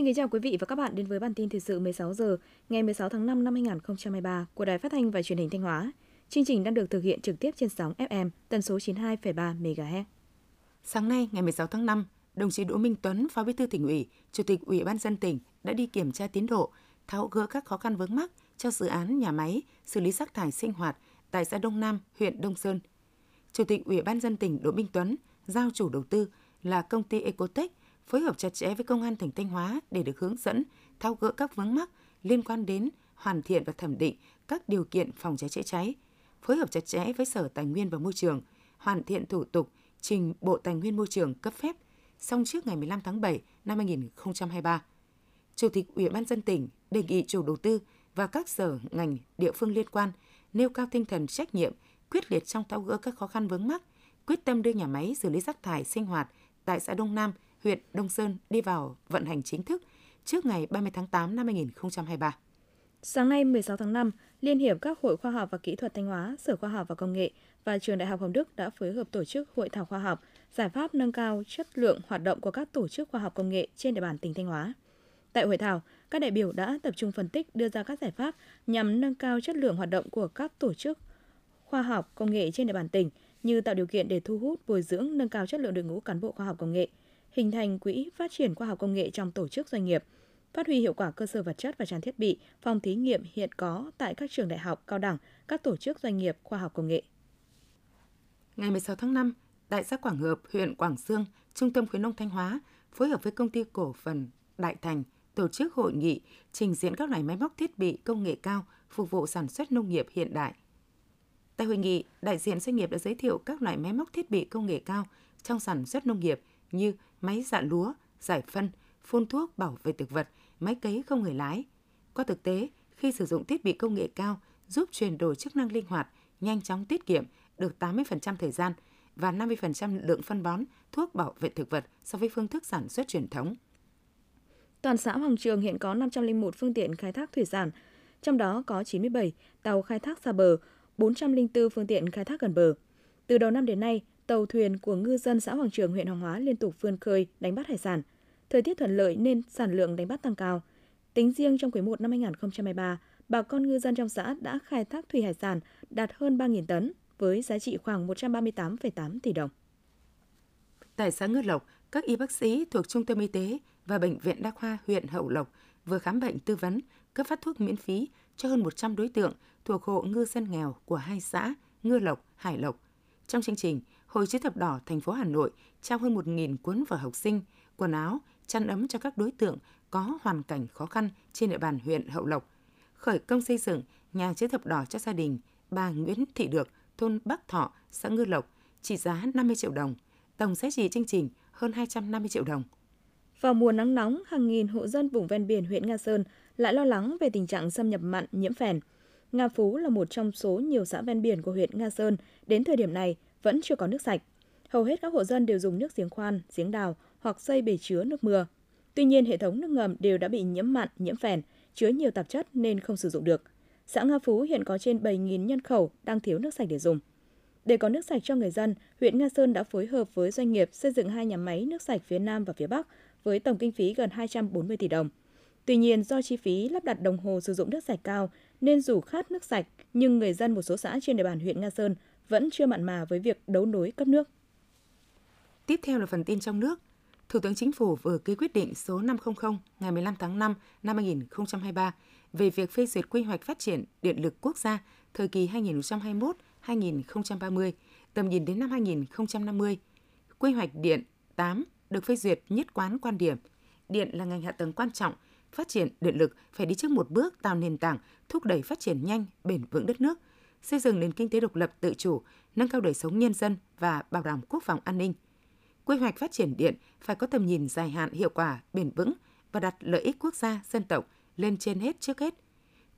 Xin kính chào quý vị và các bạn đến với bản tin thời sự 16 giờ ngày 16 tháng 5 năm 2023 của Đài Phát thanh và Truyền hình Thanh Hóa. Chương trình đang được thực hiện trực tiếp trên sóng FM tần số 92,3 MHz. Sáng nay ngày 16 tháng 5, đồng chí Đỗ Minh Tuấn, Phó Bí thư tỉnh ủy, Chủ tịch Ủy ban dân tỉnh đã đi kiểm tra tiến độ, tháo gỡ các khó khăn vướng mắc cho dự án nhà máy xử lý rác thải sinh hoạt tại xã Đông Nam, huyện Đông Sơn. Chủ tịch Ủy ban dân tỉnh Đỗ Minh Tuấn giao chủ đầu tư là công ty Ecotech phối hợp chặt chẽ với công an tỉnh Thanh Hóa để được hướng dẫn, thao gỡ các vướng mắc liên quan đến hoàn thiện và thẩm định các điều kiện phòng cháy chữa cháy, phối hợp chặt chẽ với Sở Tài nguyên và Môi trường, hoàn thiện thủ tục trình Bộ Tài nguyên Môi trường cấp phép xong trước ngày 15 tháng 7 năm 2023. Chủ tịch Ủy ban dân tỉnh đề nghị chủ đầu tư và các sở ngành địa phương liên quan nêu cao tinh thần trách nhiệm, quyết liệt trong tháo gỡ các khó khăn vướng mắc, quyết tâm đưa nhà máy xử lý rác thải sinh hoạt tại xã Đông Nam, huyện Đông Sơn đi vào vận hành chính thức trước ngày 30 tháng 8 năm 2023. Sáng nay 16 tháng 5, Liên hiệp các hội khoa học và kỹ thuật Thanh Hóa, Sở Khoa học và Công nghệ và Trường Đại học Hồng Đức đã phối hợp tổ chức hội thảo khoa học, giải pháp nâng cao chất lượng hoạt động của các tổ chức khoa học công nghệ trên địa bàn tỉnh Thanh Hóa. Tại hội thảo, các đại biểu đã tập trung phân tích đưa ra các giải pháp nhằm nâng cao chất lượng hoạt động của các tổ chức khoa học công nghệ trên địa bàn tỉnh như tạo điều kiện để thu hút, bồi dưỡng, nâng cao chất lượng đội ngũ cán bộ khoa học công nghệ, hình thành quỹ phát triển khoa học công nghệ trong tổ chức doanh nghiệp, phát huy hiệu quả cơ sở vật chất và trang thiết bị, phòng thí nghiệm hiện có tại các trường đại học, cao đẳng, các tổ chức doanh nghiệp khoa học công nghệ. Ngày 16 tháng 5, tại xã Quảng Hợp, huyện Quảng Sương, Trung tâm khuyến nông Thanh Hóa phối hợp với công ty cổ phần Đại Thành tổ chức hội nghị trình diễn các loại máy móc thiết bị công nghệ cao phục vụ sản xuất nông nghiệp hiện đại. Tại hội nghị, đại diện doanh nghiệp đã giới thiệu các loại máy móc thiết bị công nghệ cao trong sản xuất nông nghiệp như máy dạ lúa, giải phân, phun thuốc bảo vệ thực vật, máy cấy không người lái. Qua thực tế, khi sử dụng thiết bị công nghệ cao giúp chuyển đổi chức năng linh hoạt, nhanh chóng tiết kiệm được 80% thời gian và 50% lượng phân bón, thuốc bảo vệ thực vật so với phương thức sản xuất truyền thống. Toàn xã Hoàng Trường hiện có 501 phương tiện khai thác thủy sản, trong đó có 97 tàu khai thác xa bờ, 404 phương tiện khai thác gần bờ. Từ đầu năm đến nay, tàu thuyền của ngư dân xã Hoàng Trường, huyện Hoàng Hóa liên tục vươn khơi đánh bắt hải sản. Thời tiết thuận lợi nên sản lượng đánh bắt tăng cao. Tính riêng trong quý 1 năm 2023, bà con ngư dân trong xã đã khai thác thủy hải sản đạt hơn 3.000 tấn với giá trị khoảng 138,8 tỷ đồng. Tại xã Ngư Lộc, các y bác sĩ thuộc Trung tâm Y tế và Bệnh viện Đa khoa huyện Hậu Lộc vừa khám bệnh tư vấn, cấp phát thuốc miễn phí cho hơn 100 đối tượng thuộc hộ ngư dân nghèo của hai xã Ngư Lộc, Hải Lộc. Trong chương trình, Hội chữ thập đỏ thành phố Hà Nội trao hơn 1.000 cuốn vở học sinh, quần áo, chăn ấm cho các đối tượng có hoàn cảnh khó khăn trên địa bàn huyện Hậu Lộc. Khởi công xây dựng nhà chữ thập đỏ cho gia đình bà Nguyễn Thị Được, thôn Bắc Thọ, xã Ngư Lộc, trị giá 50 triệu đồng. Tổng giá trị chương trình hơn 250 triệu đồng. Vào mùa nắng nóng, hàng nghìn hộ dân vùng ven biển huyện Nga Sơn lại lo lắng về tình trạng xâm nhập mặn nhiễm phèn. Nga Phú là một trong số nhiều xã ven biển của huyện Nga Sơn, đến thời điểm này vẫn chưa có nước sạch. Hầu hết các hộ dân đều dùng nước giếng khoan, giếng đào hoặc xây bể chứa nước mưa. Tuy nhiên, hệ thống nước ngầm đều đã bị nhiễm mặn, nhiễm phèn, chứa nhiều tạp chất nên không sử dụng được. Xã Nga Phú hiện có trên 7.000 nhân khẩu đang thiếu nước sạch để dùng. Để có nước sạch cho người dân, huyện Nga Sơn đã phối hợp với doanh nghiệp xây dựng hai nhà máy nước sạch phía Nam và phía Bắc với tổng kinh phí gần 240 tỷ đồng. Tuy nhiên, do chi phí lắp đặt đồng hồ sử dụng nước sạch cao nên dù khát nước sạch, nhưng người dân một số xã trên địa bàn huyện Nga Sơn vẫn chưa mặn mà với việc đấu nối cấp nước. Tiếp theo là phần tin trong nước. Thủ tướng Chính phủ vừa ký quyết định số 500 ngày 15 tháng 5 năm 2023 về việc phê duyệt quy hoạch phát triển điện lực quốc gia thời kỳ 2021-2030, tầm nhìn đến năm 2050. Quy hoạch điện 8 được phê duyệt nhất quán quan điểm điện là ngành hạ tầng quan trọng, phát triển điện lực phải đi trước một bước tạo nền tảng, thúc đẩy phát triển nhanh, bền vững đất nước, xây dựng nền kinh tế độc lập tự chủ, nâng cao đời sống nhân dân và bảo đảm quốc phòng an ninh. Quy hoạch phát triển điện phải có tầm nhìn dài hạn hiệu quả, bền vững và đặt lợi ích quốc gia, dân tộc lên trên hết trước hết.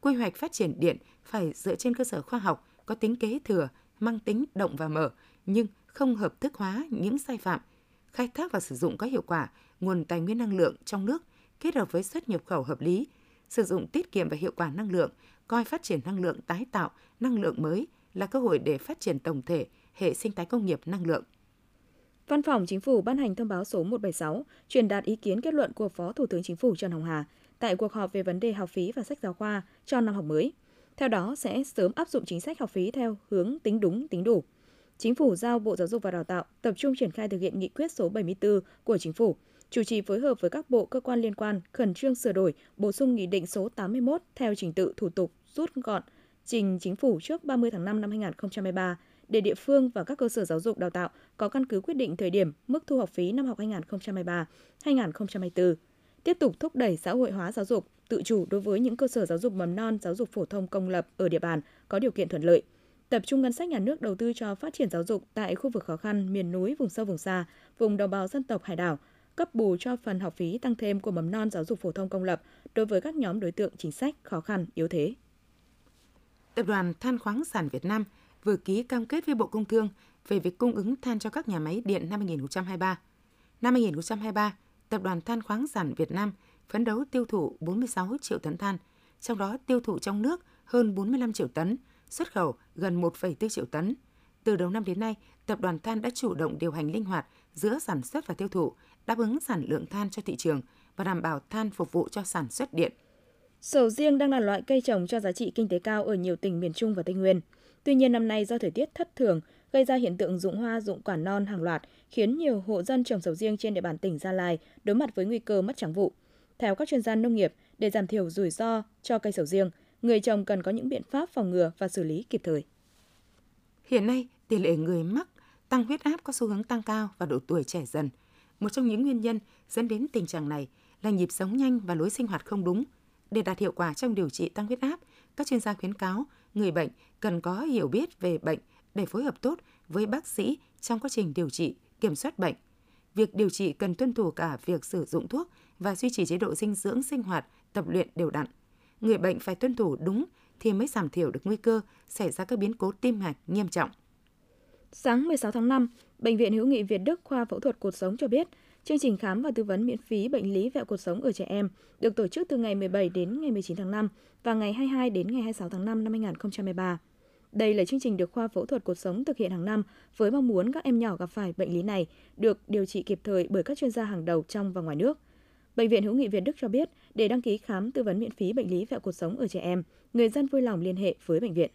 Quy hoạch phát triển điện phải dựa trên cơ sở khoa học, có tính kế thừa, mang tính động và mở, nhưng không hợp thức hóa những sai phạm, khai thác và sử dụng có hiệu quả nguồn tài nguyên năng lượng trong nước kết hợp với xuất nhập khẩu hợp lý, sử dụng tiết kiệm và hiệu quả năng lượng, coi phát triển năng lượng tái tạo, năng lượng mới là cơ hội để phát triển tổng thể hệ sinh thái công nghiệp năng lượng. Văn phòng Chính phủ ban hành thông báo số 176 truyền đạt ý kiến kết luận của Phó Thủ tướng Chính phủ Trần Hồng Hà tại cuộc họp về vấn đề học phí và sách giáo khoa cho năm học mới. Theo đó sẽ sớm áp dụng chính sách học phí theo hướng tính đúng, tính đủ. Chính phủ giao Bộ Giáo dục và Đào tạo tập trung triển khai thực hiện nghị quyết số 74 của Chính phủ, chủ trì phối hợp với các bộ cơ quan liên quan khẩn trương sửa đổi, bổ sung nghị định số 81 theo trình tự thủ tục rút gọn trình Chính phủ trước 30 tháng 5 năm 2023 để địa phương và các cơ sở giáo dục đào tạo có căn cứ quyết định thời điểm mức thu học phí năm học 2023-2024. Tiếp tục thúc đẩy xã hội hóa giáo dục, tự chủ đối với những cơ sở giáo dục mầm non, giáo dục phổ thông công lập ở địa bàn có điều kiện thuận lợi. Tập trung ngân sách nhà nước đầu tư cho phát triển giáo dục tại khu vực khó khăn, miền núi, vùng sâu vùng xa, vùng đồng bào dân tộc hải đảo, cấp bù cho phần học phí tăng thêm của mầm non giáo dục phổ thông công lập đối với các nhóm đối tượng chính sách khó khăn, yếu thế. Tập đoàn Than khoáng sản Việt Nam vừa ký cam kết với Bộ Công Thương về việc cung ứng than cho các nhà máy điện năm 2023. Năm 2023, Tập đoàn Than khoáng sản Việt Nam phấn đấu tiêu thụ 46 triệu tấn than, trong đó tiêu thụ trong nước hơn 45 triệu tấn, xuất khẩu gần 1,4 triệu tấn. Từ đầu năm đến nay, Tập đoàn Than đã chủ động điều hành linh hoạt giữa sản xuất và tiêu thụ, đáp ứng sản lượng than cho thị trường và đảm bảo than phục vụ cho sản xuất điện. Sầu riêng đang là loại cây trồng cho giá trị kinh tế cao ở nhiều tỉnh miền Trung và Tây Nguyên. Tuy nhiên năm nay do thời tiết thất thường, gây ra hiện tượng rụng hoa rụng quả non hàng loạt, khiến nhiều hộ dân trồng sầu riêng trên địa bàn tỉnh Gia Lai đối mặt với nguy cơ mất trắng vụ. Theo các chuyên gia nông nghiệp, để giảm thiểu rủi ro cho cây sầu riêng, người chồng cần có những biện pháp phòng ngừa và xử lý kịp thời. Hiện nay, tỷ lệ người mắc tăng huyết áp có xu hướng tăng cao và độ tuổi trẻ dần. Một trong những nguyên nhân dẫn đến tình trạng này là nhịp sống nhanh và lối sinh hoạt không đúng. Để đạt hiệu quả trong điều trị tăng huyết áp, các chuyên gia khuyến cáo người bệnh cần có hiểu biết về bệnh để phối hợp tốt với bác sĩ trong quá trình điều trị, kiểm soát bệnh. Việc điều trị cần tuân thủ cả việc sử dụng thuốc và duy trì chế độ dinh dưỡng sinh hoạt, tập luyện đều đặn. Người bệnh phải tuân thủ đúng thì mới giảm thiểu được nguy cơ xảy ra các biến cố tim mạch nghiêm trọng. Sáng 16 tháng 5, Bệnh viện Hữu nghị Việt Đức khoa phẫu thuật cột sống cho biết, chương trình khám và tư vấn miễn phí bệnh lý vẹo cột sống ở trẻ em được tổ chức từ ngày 17 đến ngày 19 tháng 5 và ngày 22 đến ngày 26 tháng 5 năm 2023. Đây là chương trình được khoa phẫu thuật cột sống thực hiện hàng năm với mong muốn các em nhỏ gặp phải bệnh lý này được điều trị kịp thời bởi các chuyên gia hàng đầu trong và ngoài nước. Bệnh viện Hữu nghị Việt Đức cho biết, để đăng ký khám tư vấn miễn phí bệnh lý vẹo cuộc sống ở trẻ em, người dân vui lòng liên hệ với bệnh viện.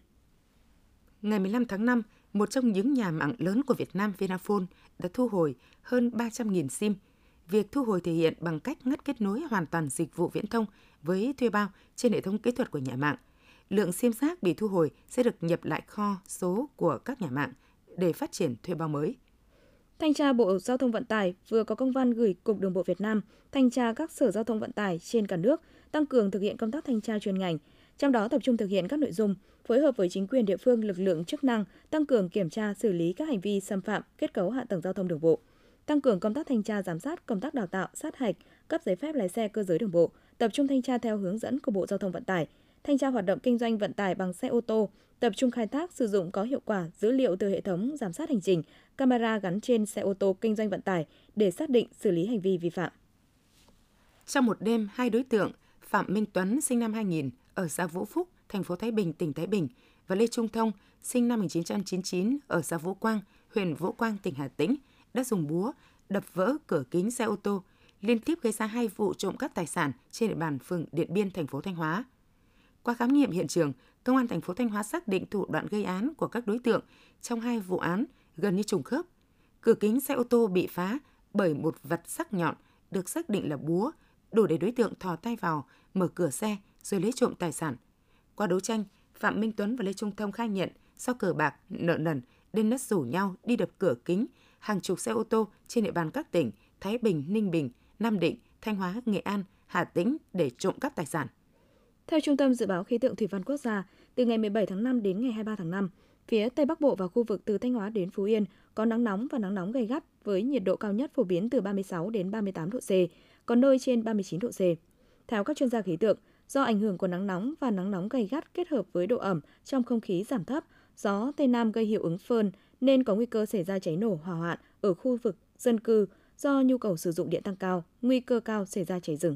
Ngày 15 tháng 5, một trong những nhà mạng lớn của Việt Nam Vinaphone đã thu hồi hơn 300.000 SIM. Việc thu hồi thể hiện bằng cách ngắt kết nối hoàn toàn dịch vụ viễn thông với thuê bao trên hệ thống kỹ thuật của nhà mạng. Lượng SIM rác bị thu hồi sẽ được nhập lại kho số của các nhà mạng để phát triển thuê bao mới. Thanh tra Bộ Giao thông Vận tải vừa có công văn gửi Cục Đường bộ Việt Nam thanh tra các sở giao thông vận tải trên cả nước tăng cường thực hiện công tác thanh tra chuyên ngành, trong đó tập trung thực hiện các nội dung phối hợp với chính quyền địa phương, lực lượng chức năng tăng cường kiểm tra xử lý các hành vi xâm phạm kết cấu hạ tầng giao thông đường bộ, tăng cường công tác thanh tra giám sát, công tác đào tạo, sát hạch, cấp giấy phép lái xe cơ giới đường bộ, tập trung thanh tra theo hướng dẫn của Bộ Giao thông Vận tải, thanh tra hoạt động kinh doanh vận tải bằng xe ô tô, tập trung khai thác sử dụng có hiệu quả dữ liệu từ hệ thống giám sát hành trình, camera gắn trên xe ô tô kinh doanh vận tải để xác định xử lý hành vi vi phạm. Trong một đêm, hai đối tượng Phạm Minh Tuấn sinh năm 2000 ở xã Vũ Phúc, thành phố Thái Bình, tỉnh Thái Bình và Lê Trung Thông sinh năm 1999 ở xã Vũ Quang, huyện Vũ Quang, tỉnh Hà Tĩnh đã dùng búa đập vỡ cửa kính xe ô tô, liên tiếp gây ra hai vụ trộm cắp tài sản trên địa bàn phường Điện Biên, thành phố Thanh Hóa. Qua khám nghiệm hiện trường, công an thành phố Thanh Hóa xác định thủ đoạn gây án của các đối tượng trong hai vụ án gần như trùng khớp. Cửa kính xe ô tô bị phá bởi một vật sắc nhọn được xác định là búa, đủ để đối tượng thò tay vào, mở cửa xe rồi lấy trộm tài sản. Qua đấu tranh, Phạm Minh Tuấn và Lê Trung Thông khai nhận sau cờ bạc, nợ nần, nên nất rủ nhau đi đập cửa kính hàng chục xe ô tô trên địa bàn các tỉnh Thái Bình, Ninh Bình, Nam Định, Thanh Hóa, Nghệ An, Hà Tĩnh để trộm cắp tài sản. Theo Trung tâm Dự báo Khí tượng Thủy văn Quốc gia, từ ngày 17 tháng 5 đến ngày 23 tháng 5, phía Tây Bắc Bộ và khu vực từ Thanh Hóa đến Phú Yên có nắng nóng và nắng nóng gay gắt với nhiệt độ cao nhất phổ biến từ 36 đến 38 độ C, có nơi trên 39 độ C. Theo các chuyên gia khí tượng, do ảnh hưởng của nắng nóng và nắng nóng gay gắt kết hợp với độ ẩm trong không khí giảm thấp, gió Tây Nam gây hiệu ứng phơn nên có nguy cơ xảy ra cháy nổ hỏa hoạn ở khu vực dân cư do nhu cầu sử dụng điện tăng cao, nguy cơ cao xảy ra cháy rừng.